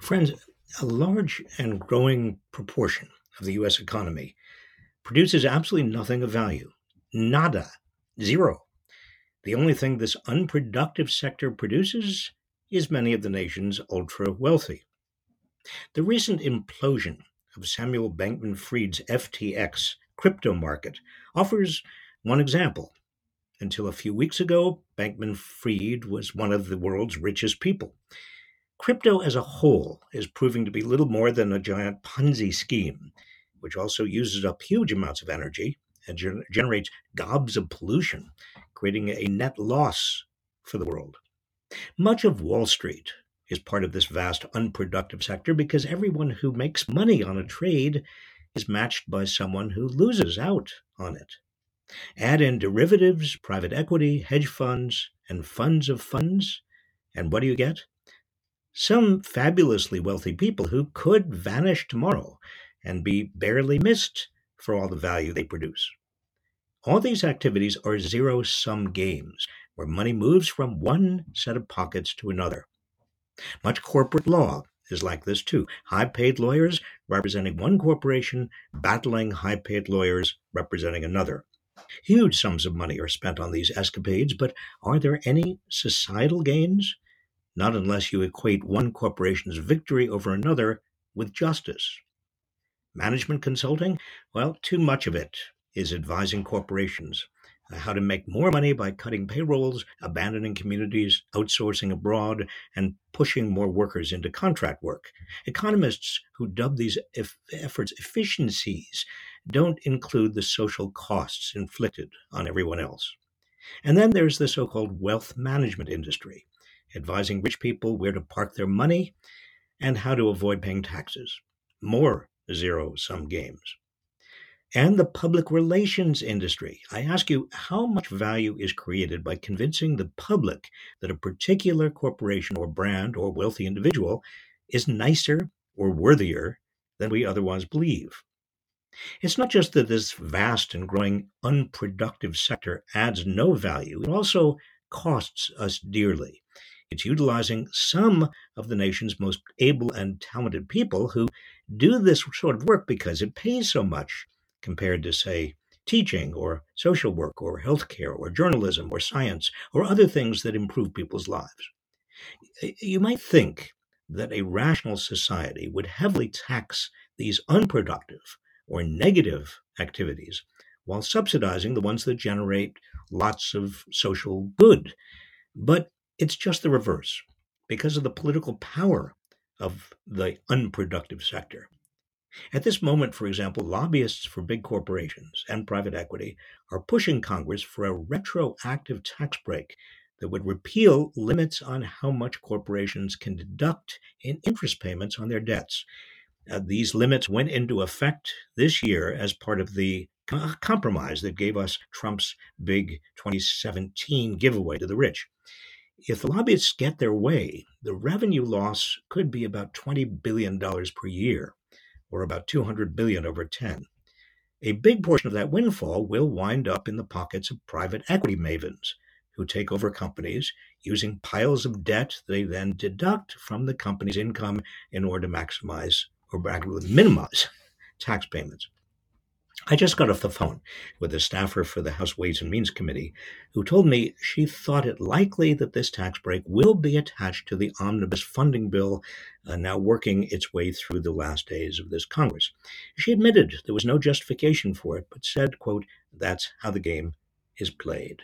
Friends, a large and growing proportion of the US economy produces absolutely nothing of value. Nada. Zero. The only thing this unproductive sector produces is many of the nation's ultra wealthy. The recent implosion of Samuel Bankman Fried's FTX crypto market offers one example. Until a few weeks ago, Bankman Fried was one of the world's richest people. Crypto as a whole is proving to be little more than a giant Ponzi scheme, which also uses up huge amounts of energy and gen- generates gobs of pollution, creating a net loss for the world. Much of Wall Street is part of this vast unproductive sector because everyone who makes money on a trade is matched by someone who loses out on it. Add in derivatives, private equity, hedge funds, and funds of funds, and what do you get? Some fabulously wealthy people who could vanish tomorrow and be barely missed for all the value they produce. All these activities are zero sum games where money moves from one set of pockets to another. Much corporate law is like this too. High paid lawyers representing one corporation battling high paid lawyers representing another. Huge sums of money are spent on these escapades, but are there any societal gains? Not unless you equate one corporation's victory over another with justice. Management consulting? Well, too much of it is advising corporations how to make more money by cutting payrolls, abandoning communities, outsourcing abroad, and pushing more workers into contract work. Economists who dub these efforts efficiencies don't include the social costs inflicted on everyone else. And then there's the so called wealth management industry, advising rich people where to park their money and how to avoid paying taxes. More zero sum games. And the public relations industry. I ask you, how much value is created by convincing the public that a particular corporation or brand or wealthy individual is nicer or worthier than we otherwise believe? It's not just that this vast and growing unproductive sector adds no value, it also costs us dearly. It's utilizing some of the nation's most able and talented people who do this sort of work because it pays so much compared to, say, teaching or social work or healthcare or journalism or science or other things that improve people's lives. You might think that a rational society would heavily tax these unproductive or negative activities while subsidizing the ones that generate lots of social good. But it's just the reverse because of the political power of the unproductive sector. At this moment, for example, lobbyists for big corporations and private equity are pushing Congress for a retroactive tax break that would repeal limits on how much corporations can deduct in interest payments on their debts. Uh, these limits went into effect this year as part of the compromise that gave us Trump's big 2017 giveaway to the rich. If the lobbyists get their way, the revenue loss could be about $20 billion per year, or about 200 billion over 10. A big portion of that windfall will wind up in the pockets of private equity mavens who take over companies using piles of debt they then deduct from the company's income in order to maximize or minimize tax payments. I just got off the phone with a staffer for the House Ways and Means Committee who told me she thought it likely that this tax break will be attached to the omnibus funding bill uh, now working its way through the last days of this Congress. She admitted there was no justification for it, but said, quote, that's how the game is played.